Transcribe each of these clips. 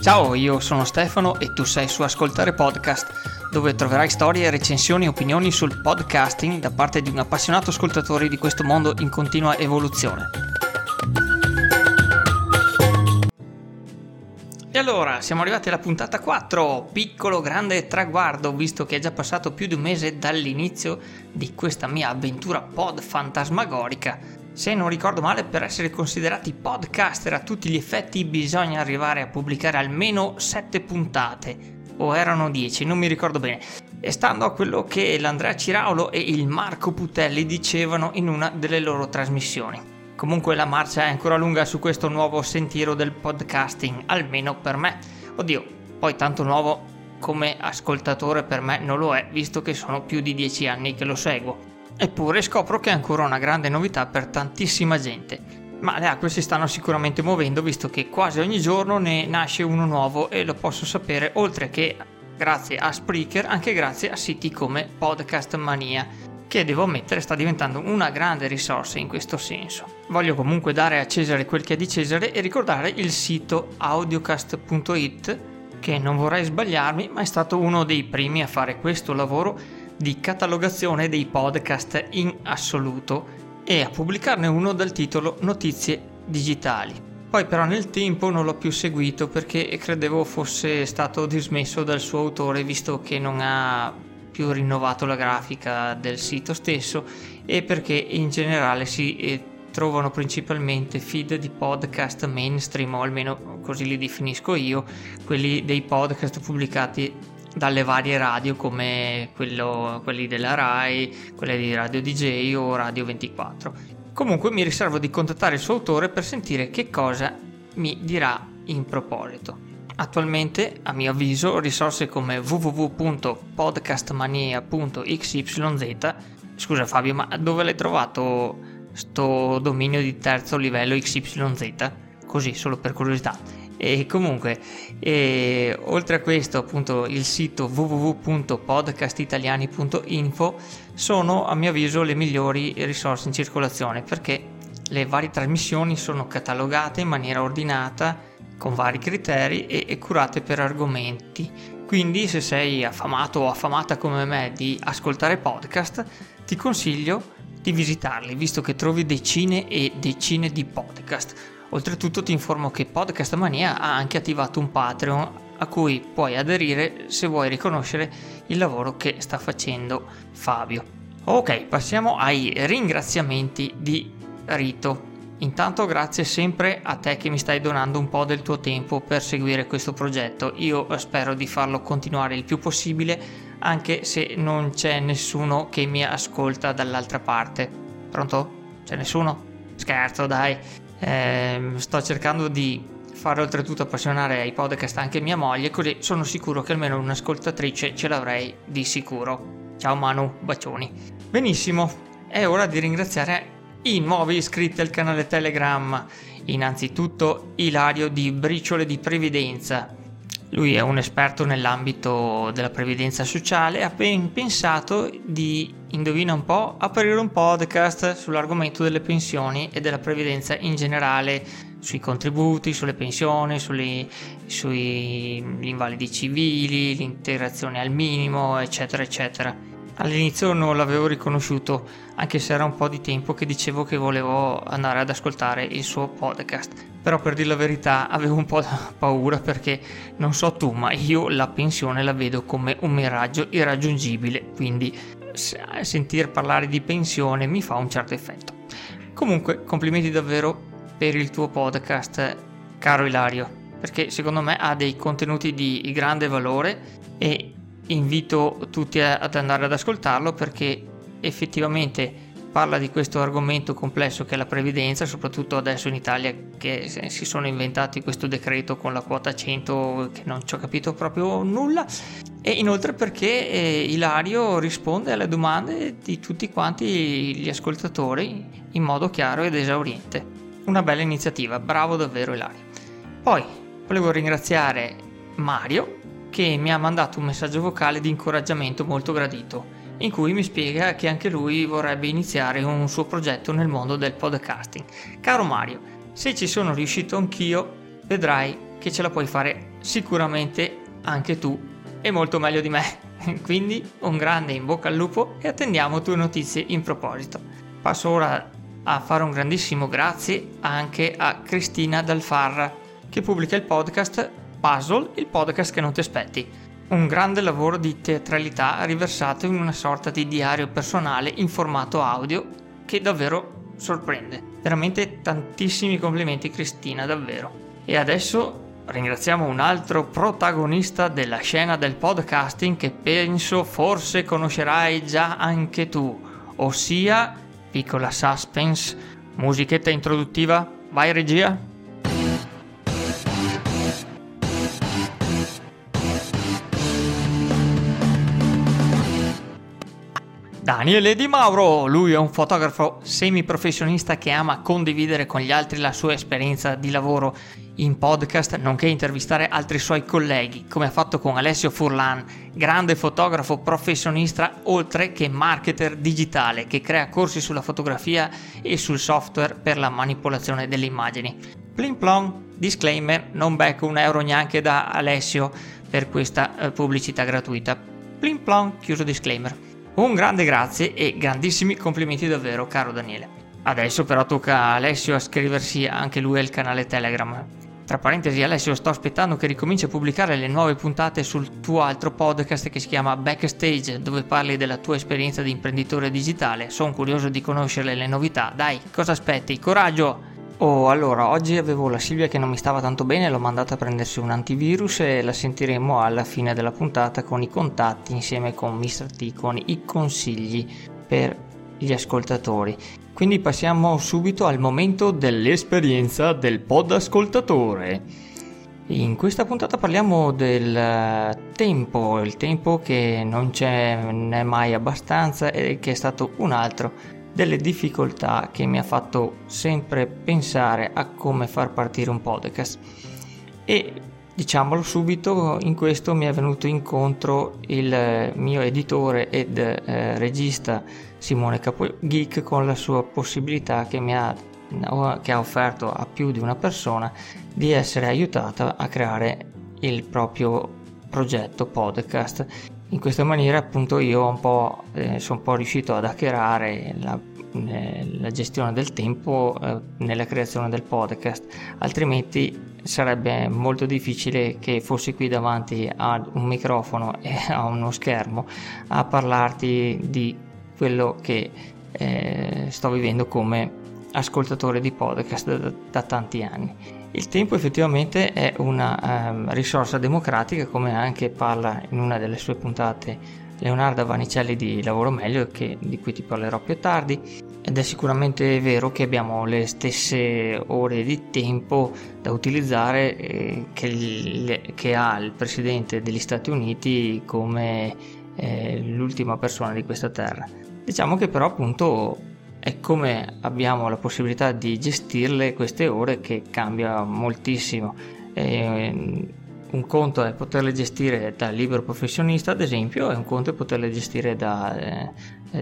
Ciao, io sono Stefano e tu sei su Ascoltare Podcast, dove troverai storie, recensioni e opinioni sul podcasting da parte di un appassionato ascoltatore di questo mondo in continua evoluzione. E allora, siamo arrivati alla puntata 4, piccolo grande traguardo, visto che è già passato più di un mese dall'inizio di questa mia avventura pod fantasmagorica se non ricordo male, per essere considerati podcaster a tutti gli effetti bisogna arrivare a pubblicare almeno 7 puntate, o erano 10, non mi ricordo bene. E stando a quello che l'Andrea Ciraulo e il Marco Putelli dicevano in una delle loro trasmissioni. Comunque la marcia è ancora lunga su questo nuovo sentiero del podcasting, almeno per me. Oddio, poi tanto nuovo come ascoltatore per me non lo è, visto che sono più di 10 anni che lo seguo. Eppure scopro che è ancora una grande novità per tantissima gente. Ma le acque si stanno sicuramente muovendo visto che quasi ogni giorno ne nasce uno nuovo e lo posso sapere oltre che grazie a Spreaker anche grazie a siti come Podcast Mania che devo ammettere sta diventando una grande risorsa in questo senso. Voglio comunque dare a Cesare quel che è di Cesare e ricordare il sito audiocast.it che non vorrei sbagliarmi ma è stato uno dei primi a fare questo lavoro di catalogazione dei podcast in assoluto e a pubblicarne uno dal titolo Notizie digitali. Poi però nel tempo non l'ho più seguito perché credevo fosse stato dismesso dal suo autore visto che non ha più rinnovato la grafica del sito stesso e perché in generale si eh, trovano principalmente feed di podcast mainstream o almeno così li definisco io, quelli dei podcast pubblicati dalle varie radio come quello, quelli della RAI, quelle di Radio DJ o Radio 24. Comunque mi riservo di contattare il suo autore per sentire che cosa mi dirà in proposito. Attualmente, a mio avviso, risorse come www.podcastmania.xyz Scusa Fabio, ma dove l'hai trovato sto dominio di terzo livello XYZ? Così, solo per curiosità. E comunque, e, oltre a questo, appunto, il sito www.podcastitaliani.info sono a mio avviso le migliori risorse in circolazione perché le varie trasmissioni sono catalogate in maniera ordinata con vari criteri e, e curate per argomenti. Quindi, se sei affamato o affamata come me di ascoltare podcast, ti consiglio di visitarli, visto che trovi decine e decine di podcast Oltretutto ti informo che Podcast Mania ha anche attivato un Patreon a cui puoi aderire se vuoi riconoscere il lavoro che sta facendo Fabio. Ok, passiamo ai ringraziamenti di Rito. Intanto grazie sempre a te che mi stai donando un po' del tuo tempo per seguire questo progetto. Io spero di farlo continuare il più possibile anche se non c'è nessuno che mi ascolta dall'altra parte. Pronto? C'è nessuno? Scherzo, dai. Eh, sto cercando di fare oltretutto appassionare ai podcast anche mia moglie, così sono sicuro che almeno un'ascoltatrice ce l'avrei di sicuro. Ciao Manu, bacioni. Benissimo, è ora di ringraziare i nuovi iscritti al canale Telegram. Innanzitutto Ilario di Briciole di Previdenza. Lui è un esperto nell'ambito della previdenza sociale e ha ben pensato di, indovina un po', aprire un podcast sull'argomento delle pensioni e della previdenza in generale, sui contributi, sulle pensioni, sugli, sugli invalidi civili, l'integrazione al minimo, eccetera, eccetera. All'inizio non l'avevo riconosciuto, anche se era un po' di tempo che dicevo che volevo andare ad ascoltare il suo podcast. Però per dire la verità avevo un po' paura perché non so tu, ma io la pensione la vedo come un miraggio irraggiungibile, quindi sentir parlare di pensione mi fa un certo effetto. Comunque, complimenti davvero per il tuo podcast, caro Ilario, perché secondo me ha dei contenuti di grande valore e invito tutti ad andare ad ascoltarlo perché effettivamente parla di questo argomento complesso che è la previdenza, soprattutto adesso in Italia che si sono inventati questo decreto con la quota 100 che non ci ho capito proprio nulla e inoltre perché eh, Ilario risponde alle domande di tutti quanti gli ascoltatori in modo chiaro ed esauriente. Una bella iniziativa, bravo davvero Ilario. Poi volevo ringraziare Mario che mi ha mandato un messaggio vocale di incoraggiamento molto gradito, in cui mi spiega che anche lui vorrebbe iniziare un suo progetto nel mondo del podcasting. Caro Mario, se ci sono riuscito anch'io, vedrai che ce la puoi fare sicuramente anche tu e molto meglio di me. Quindi un grande in bocca al lupo e attendiamo tue notizie in proposito. Passo ora a fare un grandissimo grazie anche a Cristina Dalfarra che pubblica il podcast Puzzle, il podcast che non ti aspetti. Un grande lavoro di teatralità riversato in una sorta di diario personale in formato audio che davvero sorprende. Veramente tantissimi complimenti Cristina, davvero. E adesso ringraziamo un altro protagonista della scena del podcasting che penso forse conoscerai già anche tu, ossia, piccola suspense, musichetta introduttiva, vai regia? Daniele Di Mauro, lui è un fotografo semiprofessionista che ama condividere con gli altri la sua esperienza di lavoro in podcast, nonché intervistare altri suoi colleghi, come ha fatto con Alessio Furlan, grande fotografo professionista oltre che marketer digitale che crea corsi sulla fotografia e sul software per la manipolazione delle immagini. Plin plong, disclaimer, non becco un euro neanche da Alessio per questa eh, pubblicità gratuita. Plin plong, chiuso disclaimer. Un grande grazie e grandissimi complimenti davvero, caro Daniele. Adesso però tocca a Alessio a scriversi anche lui al canale Telegram. Tra parentesi, Alessio, sto aspettando che ricominci a pubblicare le nuove puntate sul tuo altro podcast che si chiama Backstage, dove parli della tua esperienza di imprenditore digitale. Sono curioso di conoscere le novità. Dai, cosa aspetti? Coraggio! Oh, allora, oggi avevo la Silvia che non mi stava tanto bene, l'ho mandata a prendersi un antivirus e la sentiremo alla fine della puntata con i contatti insieme con Mr. T, con i consigli per gli ascoltatori. Quindi passiamo subito al momento dell'esperienza del pod ascoltatore. In questa puntata parliamo del tempo, il tempo che non c'è né mai abbastanza e che è stato un altro delle difficoltà che mi ha fatto sempre pensare a come far partire un podcast. E diciamolo subito, in questo mi è venuto incontro il mio editore ed eh, regista Simone Capogeek con la sua possibilità che mi ha, che ha offerto a più di una persona di essere aiutata a creare il proprio progetto podcast in questa maniera appunto io eh, sono un po' riuscito ad hackerare la, eh, la gestione del tempo eh, nella creazione del podcast. Altrimenti sarebbe molto difficile che fossi qui davanti a un microfono e a uno schermo a parlarti di quello che eh, sto vivendo come ascoltatore di podcast da, da tanti anni il tempo effettivamente è una um, risorsa democratica, come anche parla in una delle sue puntate Leonardo Vanicelli di Lavoro Meglio, che, di cui ti parlerò più tardi, ed è sicuramente vero che abbiamo le stesse ore di tempo da utilizzare eh, che, le, che, ha il Presidente degli Stati Uniti come eh, l'ultima persona di questa terra. Diciamo che però appunto e come abbiamo la possibilità di gestirle queste ore che cambia moltissimo. E un conto è poterle gestire da libero professionista, ad esempio, e un conto è poterle gestire da eh,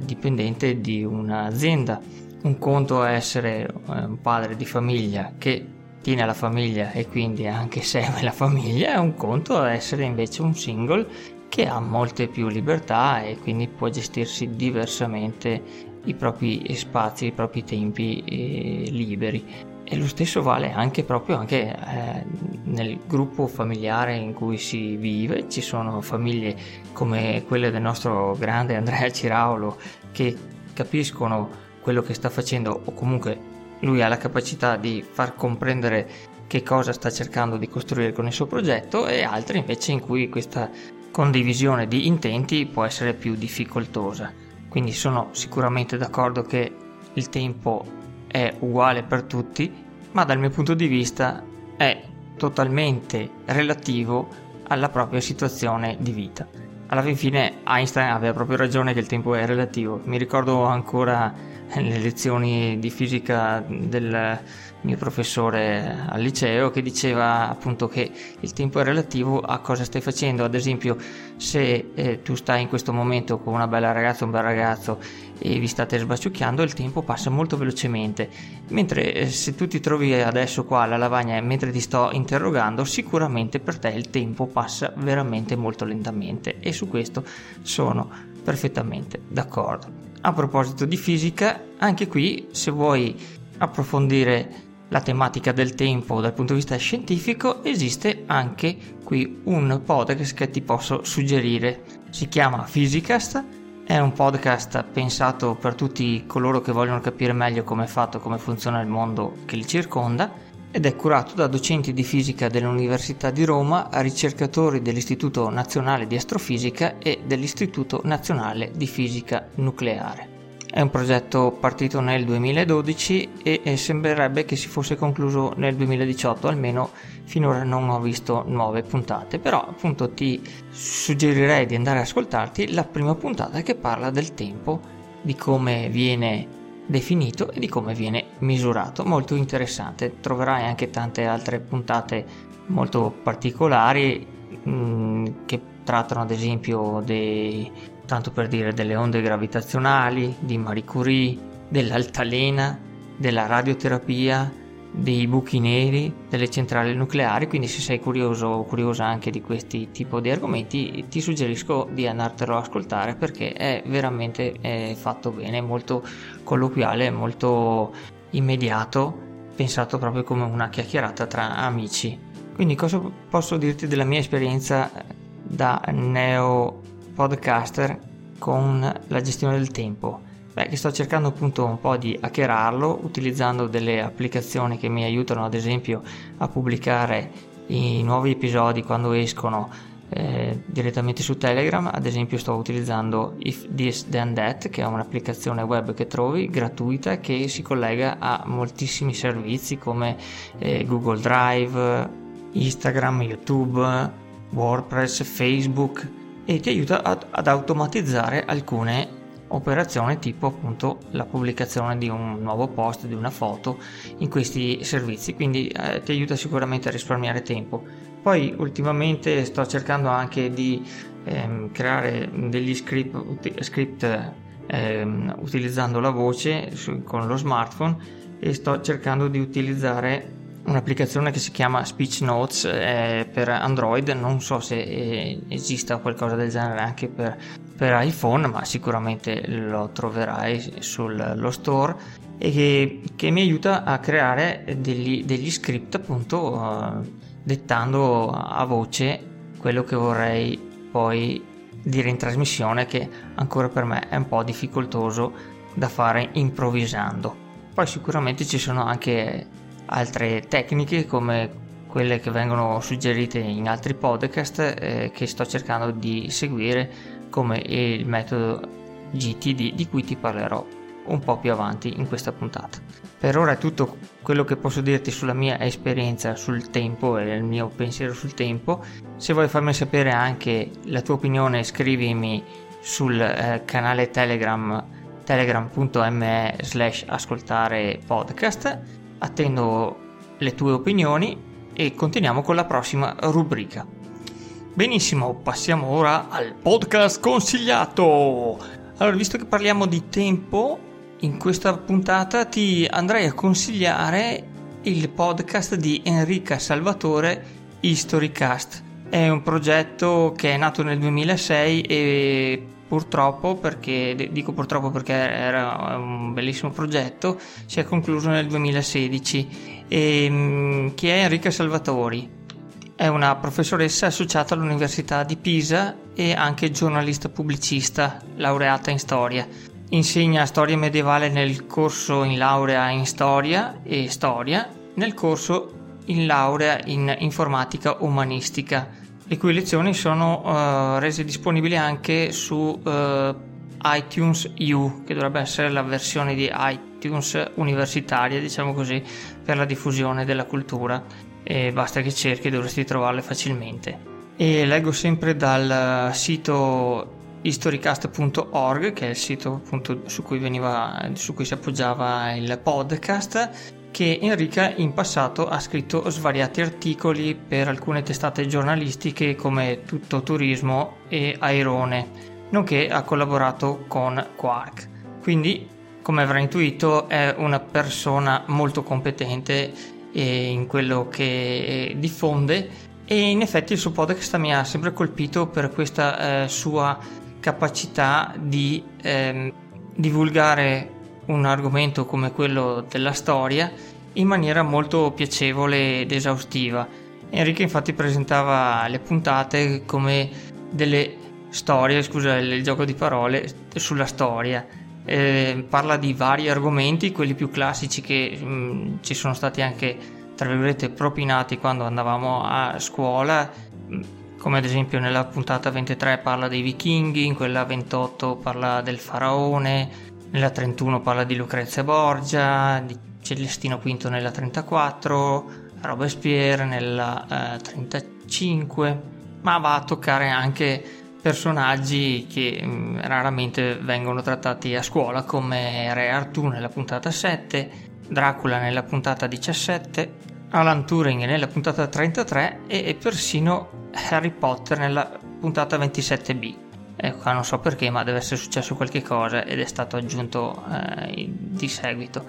dipendente di un'azienda. Un conto è essere eh, un padre di famiglia che tiene la famiglia e quindi anche segue la famiglia, e un conto è essere invece un single che ha molte più libertà e quindi può gestirsi diversamente i propri spazi, i propri tempi eh, liberi. E lo stesso vale anche proprio anche, eh, nel gruppo familiare in cui si vive. Ci sono famiglie come quelle del nostro grande Andrea Ciraulo che capiscono quello che sta facendo o comunque lui ha la capacità di far comprendere che cosa sta cercando di costruire con il suo progetto e altre invece in cui questa condivisione di intenti può essere più difficoltosa. Quindi sono sicuramente d'accordo che il tempo è uguale per tutti, ma dal mio punto di vista è totalmente relativo alla propria situazione di vita. Alla fin fine Einstein aveva proprio ragione che il tempo è relativo. Mi ricordo ancora le lezioni di fisica del mio professore al liceo che diceva appunto che il tempo è relativo a cosa stai facendo. Ad esempio, se eh, tu stai in questo momento con una bella ragazza o un bel ragazzo e vi state sbaciucchiando, il tempo passa molto velocemente. Mentre eh, se tu ti trovi adesso qua alla lavagna mentre ti sto interrogando, sicuramente per te il tempo passa veramente molto lentamente e su questo sono perfettamente d'accordo. A proposito di fisica, anche qui se vuoi approfondire la tematica del tempo dal punto di vista scientifico, esiste anche qui un podcast che ti posso suggerire. Si chiama Physicast, è un podcast pensato per tutti coloro che vogliono capire meglio come è fatto, come funziona il mondo che li circonda ed è curato da docenti di fisica dell'Università di Roma, ricercatori dell'Istituto Nazionale di Astrofisica e dell'Istituto Nazionale di Fisica Nucleare. È un progetto partito nel 2012 e sembrerebbe che si fosse concluso nel 2018, almeno finora non ho visto nuove puntate, però appunto ti suggerirei di andare ad ascoltarti la prima puntata che parla del tempo, di come viene definito e di come viene misurato. Molto interessante, troverai anche tante altre puntate molto particolari mh, mm, che trattano ad esempio dei tanto per dire delle onde gravitazionali, di Marie Curie, dell'altalena, della radioterapia, dei buchi neri, delle centrali nucleari, quindi se sei curioso o curiosa anche di questi tipi di argomenti ti suggerisco di andartelo ad ascoltare perché è veramente è fatto bene, molto colloquiale, molto immediato, pensato proprio come una chiacchierata tra amici. Quindi cosa posso dirti della mia esperienza da neo podcaster con la gestione del tempo? Beh, che sto cercando appunto un po' di hackerarlo utilizzando delle applicazioni che mi aiutano ad esempio a pubblicare i nuovi episodi quando escono eh, direttamente su Telegram, ad esempio sto utilizzando If This Then That che è un'applicazione web che trovi gratuita che si collega a moltissimi servizi come eh, Google Drive, Instagram, YouTube, WordPress, Facebook e ti aiuta ad, ad automatizzare alcune operazioni tipo appunto la pubblicazione di un nuovo post, di una foto in questi servizi, quindi eh, ti aiuta sicuramente a risparmiare tempo. Poi ultimamente sto cercando anche di ehm, creare degli script, script ehm, utilizzando la voce su, con lo smartphone e sto cercando di utilizzare un'applicazione che si chiama Speech Notes eh, per Android, non so se eh, esista qualcosa del genere anche per, per, iPhone, ma sicuramente lo troverai sullo store e che, che mi aiuta a creare degli, degli script appunto eh, dettando a voce quello che vorrei poi dire in trasmissione che ancora per me è un po' difficoltoso da fare improvvisando. Poi sicuramente ci sono anche altre tecniche come quelle che vengono suggerite in altri podcast eh, che sto cercando di seguire come il metodo GTD di cui ti parlerò un po' più avanti in questa puntata. Per ora è tutto quello che posso dirti sulla mia esperienza sul tempo e il mio pensiero sul tempo. Se vuoi farmi sapere anche la tua opinione scrivimi sul eh, canale Telegram telegram.me slash ascoltare podcast attendo le tue opinioni e continuiamo con la prossima rubrica. Benissimo, passiamo ora al podcast consigliato. Allora, visto che parliamo di tempo, in questa puntata ti andrei a consigliare il podcast di Enrica Salvatore Historycast. È un progetto che è nato nel 2006 e purtroppo perché dico purtroppo perché era un bellissimo progetto si è concluso nel 2016 e, ehm, chi è Enrica Salvatori? È una professoressa associata all'Università di Pisa e anche giornalista pubblicista laureata in storia. Insegna storia medievale nel corso in laurea in storia e storia nel corso in laurea in informatica umanistica le cui lezioni sono uh, rese disponibili anche su uh, iTunes U, che dovrebbe essere la versione di iTunes universitaria, diciamo così, per la diffusione della cultura. E basta che cerchi, dovresti trovarle facilmente. E leggo sempre dal sito historycast.org, che è il sito appunto su cui, veniva, su cui si appoggiava il podcast, che Enrica in passato ha scritto svariati articoli per alcune testate giornalistiche come Tutto Turismo e Airone, nonché ha collaborato con Quark. Quindi, come avrà intuito, è una persona molto competente in quello che diffonde e in effetti il suo podcast mi ha sempre colpito per questa eh, sua capacità di eh, divulgare un argomento come quello della storia in maniera molto piacevole ed esaustiva. Enrico infatti presentava le puntate come delle storie, scusa il gioco di parole, sulla storia. Eh, parla di vari argomenti, quelli più classici che mh, mm, ci sono stati anche tra virgolette propinati quando andavamo a scuola, mm, come ad esempio nella puntata 23 parla dei vichinghi, in quella 28 parla del faraone, nella 31 parla di Lucrezia Borgia, di Celestino V nella 34, Robespierre nella eh, 35, ma va a toccare anche personaggi che mh, mm, raramente vengono trattati a scuola come Re Artù nella puntata 7, Dracula nella puntata 17, Alan Turing nella puntata 33 e persino Harry Potter nella puntata 27b. Ecco, non so perché, ma deve essere successo qualche cosa ed è stato aggiunto eh, di seguito.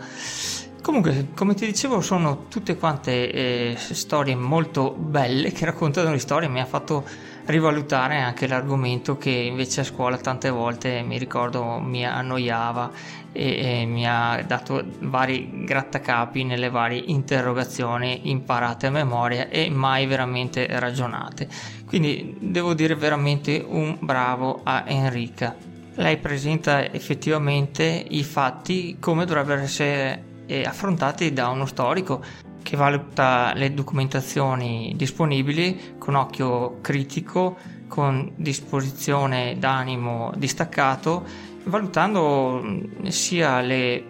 Comunque, come ti dicevo, sono tutte quante eh, storie molto belle che raccontano di storie. Mi ha fatto rivalutare anche l'argomento che invece a scuola tante volte mi ricordo mi annoiava e, e mi ha dato vari grattacapi nelle varie interrogazioni imparate a memoria e mai veramente ragionate. Quindi devo dire veramente un bravo a Enrica. Lei presenta effettivamente i fatti come dovrebbero essere eh, affrontati da uno storico che valuta le documentazioni disponibili con occhio critico, con disposizione d'animo distaccato, valutando sia le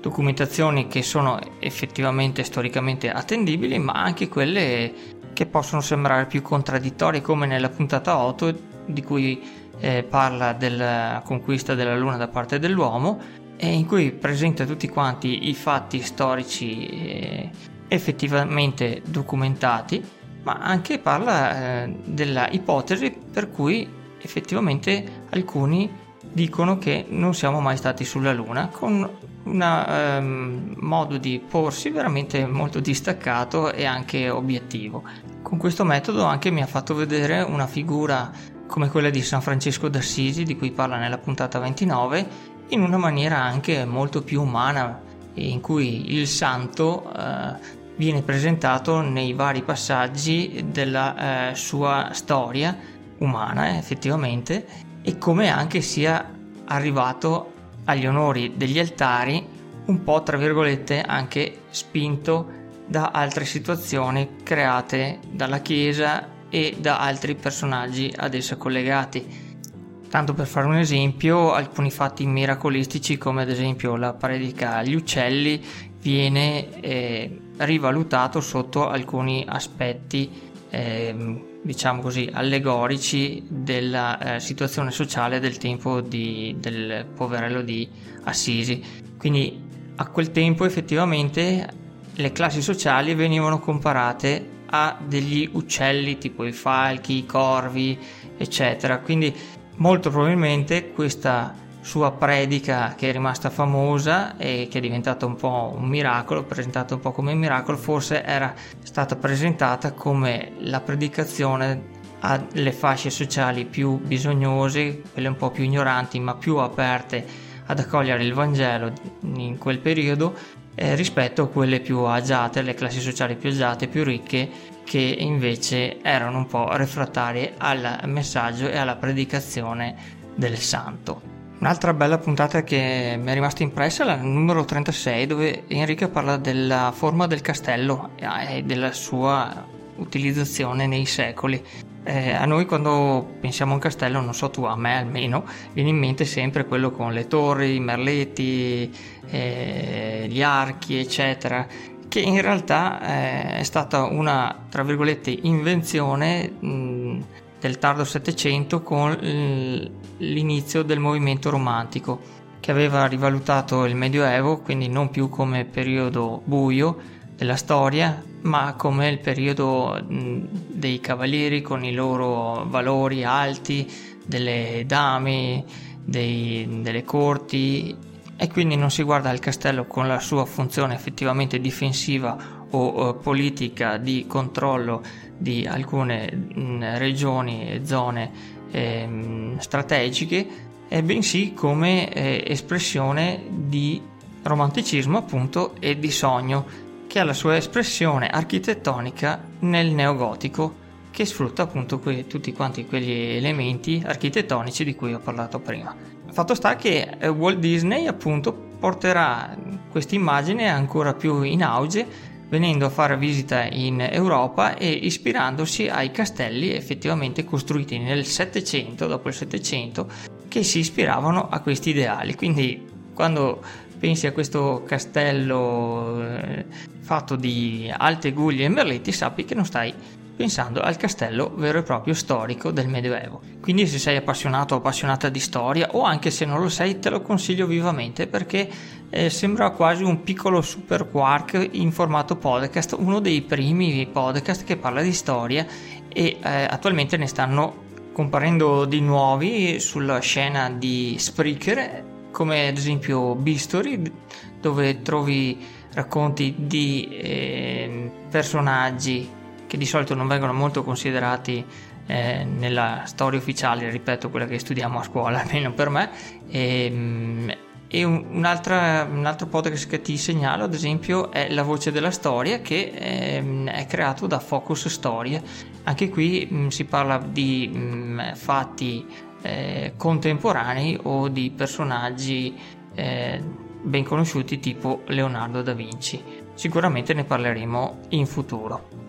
documentazioni che sono effettivamente storicamente attendibili, ma anche quelle che possono sembrare più contraddittorie, come nella puntata 8 di cui eh, parla della conquista della Luna da parte dell'uomo in cui presenta tutti quanti i fatti storici eh, effettivamente documentati, ma anche parla eh, della ipotesi per cui effettivamente alcuni dicono che non siamo mai stati sulla Luna, con un ehm, modo di porsi veramente molto distaccato e anche obiettivo. Con questo metodo anche mi ha fatto vedere una figura come quella di San Francesco d'Assisi, di cui parla nella puntata 29, in una maniera anche molto più umana, in cui il santo eh, viene presentato nei vari passaggi della eh, sua storia umana, eh, effettivamente, e come anche sia arrivato agli onori degli altari, un po' tra virgolette anche spinto da altre situazioni create dalla Chiesa e da altri personaggi ad essa collegati Tanto per fare un esempio, alcuni fatti miracolistici come ad esempio la predica agli uccelli viene eh, rivalutato sotto alcuni aspetti eh, diciamo così allegorici della eh, situazione sociale del tempo di, del poverello di Assisi. Quindi a quel tempo effettivamente le classi sociali venivano comparate a degli uccelli tipo i falchi, i corvi, eccetera. Quindi Molto probabilmente questa sua predica che è rimasta famosa e che è diventata un po' un miracolo, presentata un po' come un miracolo, forse era stata presentata come la predicazione alle fasce sociali più bisognose, quelle un po' più ignoranti ma più aperte ad accogliere il Vangelo in quel periodo eh, rispetto a quelle più agiate, le classi sociali più agiate, più ricche che invece erano un po' refrattarie al messaggio e alla predicazione del santo. Un'altra bella puntata che mi è rimasta impressa è la numero 36 dove Enrico parla della forma del castello e della sua utilizzazione nei secoli. Eh, a noi quando pensiamo a un castello, non so tu, a me almeno, viene in mente sempre quello con le torri, i merletti, eh, gli archi, eccetera che in realtà eh, è stata una, tra virgolette, invenzione del tardo Settecento con l'inizio del movimento romantico, che aveva rivalutato il Medioevo, quindi non più come periodo buio della storia, ma come il periodo dei cavalieri con i loro valori alti, delle dame, dei, delle corti e quindi non si guarda il castello con la sua funzione effettivamente difensiva o, o politica di controllo di alcune mh, regioni e zone eh, strategiche, eh, bensì come eh, espressione di romanticismo appunto e di sogno che ha la sua espressione architettonica nel neogotico che sfrutta appunto que- tutti quanti quegli elementi architettonici di cui ho parlato prima. Fatto sta che eh, Walt Disney appunto porterà questa immagine ancora più in auge venendo a fare visita in Europa e ispirandosi ai castelli effettivamente costruiti nel Settecento, dopo il Settecento, che si ispiravano a questi ideali. Quindi quando pensi a questo castello eh, fatto di alte guglie e merletti, sappi che non stai pensando al castello vero e proprio storico del Medioevo. Quindi se sei appassionato o appassionata di storia o anche se non lo sei te lo consiglio vivamente perché eh, sembra quasi un piccolo super quark in formato podcast, uno dei primi podcast che parla di storia e eh, attualmente ne stanno comparendo di nuovi sulla scena di Spreaker come ad esempio Bistory dove trovi racconti di eh, personaggi che di solito non vengono molto considerati eh, nella storia ufficiale, ripeto, quella che studiamo a scuola, almeno per me. E, ehm, e un, un, altro podcast che ti segnalo, ad esempio, è La voce della storia, che ehm, è creato da Focus Storie. Anche qui mh, mm, si parla di mh, mm, fatti eh, contemporanei o di personaggi eh, ben conosciuti tipo Leonardo da Vinci. Sicuramente ne parleremo in futuro.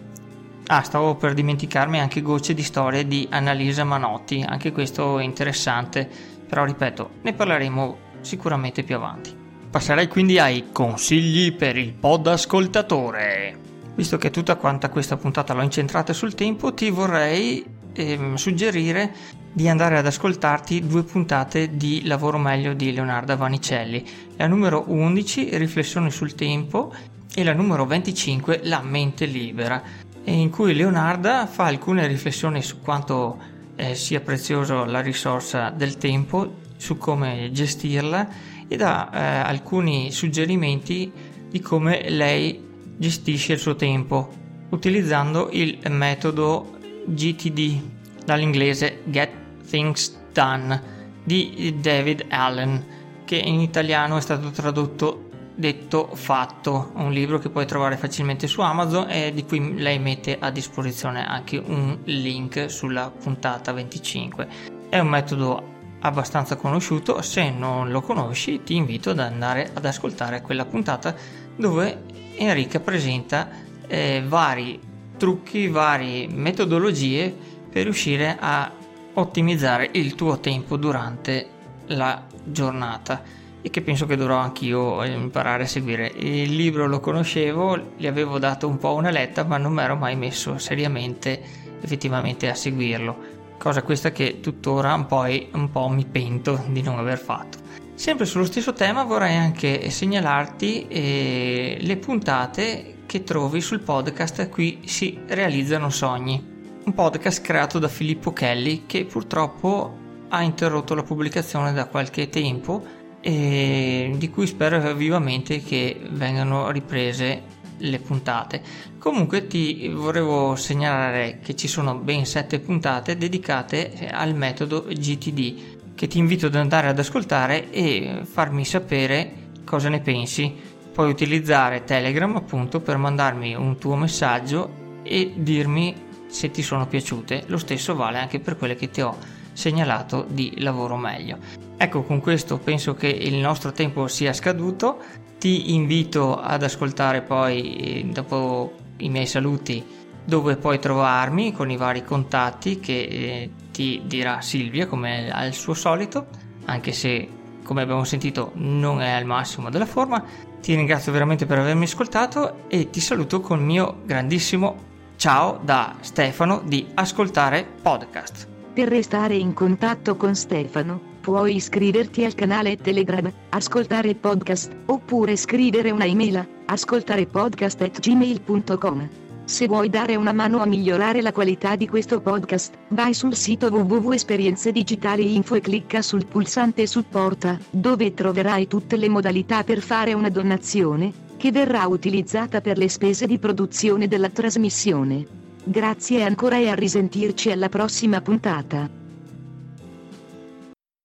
Ah, stavo per dimenticarmi anche gocce di storie di Annalisa Manotti, anche questo è interessante, però ripeto, ne parleremo sicuramente più avanti. Passerei quindi ai consigli per il pod ascoltatore. Visto che tutta quanta questa puntata l'ho incentrata sul tempo, ti vorrei ehm, suggerire di andare ad ascoltarti due puntate di Lavoro meglio di Leonardo Vanicelli. La numero 11, Riflessioni sul tempo, e la numero 25, La mente libera in cui Leonardo fa alcune riflessioni su quanto eh, sia prezioso la risorsa del tempo, su come gestirla e dà eh, alcuni suggerimenti di come lei gestisce il suo tempo utilizzando il metodo GTD dall'inglese Get Things Done di David Allen che in italiano è stato tradotto detto fatto, un libro che puoi trovare facilmente su Amazon e di cui lei mette a disposizione anche un link sulla puntata 25. È un metodo abbastanza conosciuto, se non lo conosci ti invito ad andare ad ascoltare quella puntata dove Enrica presenta eh, vari trucchi, varie metodologie per riuscire a ottimizzare il tuo tempo durante la giornata e che penso che dovrò anch'io imparare a seguire. Il libro lo conoscevo, gli avevo dato un po' una letta, ma non mi ero mai messo seriamente effettivamente a seguirlo. Cosa questa che tuttora un po', un po' mi pento di non aver fatto. Sempre sullo stesso tema vorrei anche segnalarti eh, le puntate che trovi sul podcast Qui si realizzano sogni. Un podcast creato da Filippo Kelly che purtroppo ha interrotto la pubblicazione da qualche tempo e di cui spero vivamente che vengano riprese le puntate. Comunque ti volevo segnalare che ci sono ben sette puntate dedicate al metodo GTD che ti invito ad andare ad ascoltare e farmi sapere cosa ne pensi. Puoi utilizzare Telegram appunto per mandarmi un tuo messaggio e dirmi se ti sono piaciute. Lo stesso vale anche per quelle che ti ho segnalato di lavoro meglio. Ecco, con questo penso che il nostro tempo sia scaduto. Ti invito ad ascoltare poi, eh, dopo i miei saluti, dove puoi trovarmi con i vari contatti che eh, ti dirà Silvia come al suo solito, anche se come abbiamo sentito non è al massimo della forma. Ti ringrazio veramente per avermi ascoltato e ti saluto con il mio grandissimo Ciao da Stefano di Ascoltare Podcast. Per restare in contatto con Stefano, puoi iscriverti al canale Telegram, Ascoltare Podcast, oppure scrivere una email a ascoltarepodcast.gmail.com. Se vuoi dare una mano a migliorare la qualità di questo podcast, vai sul sito www.esperienzedigitali.info e clicca sul pulsante supporta, dove troverai tutte le modalità per fare una donazione, che verrà utilizzata per le spese di produzione della trasmissione. Grazie ancora e a risentirci alla prossima puntata.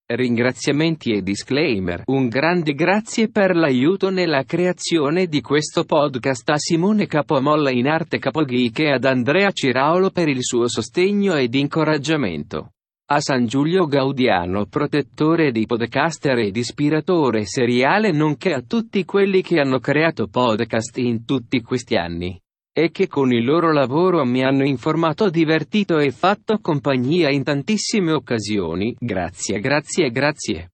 Ringraziamenti e disclaimer. Un grande grazie per l'aiuto nella creazione di questo podcast a Simone Capomolla in arte Capogeek e ad Andrea Ciraolo per il suo sostegno ed incoraggiamento. A San Giulio Gaudiano, protettore di podcaster ed ispiratore seriale, nonché a tutti quelli che hanno creato podcast in tutti questi anni. E che con il loro lavoro mi hanno informato, divertito e fatto compagnia in tantissime occasioni. Grazie, grazie, grazie.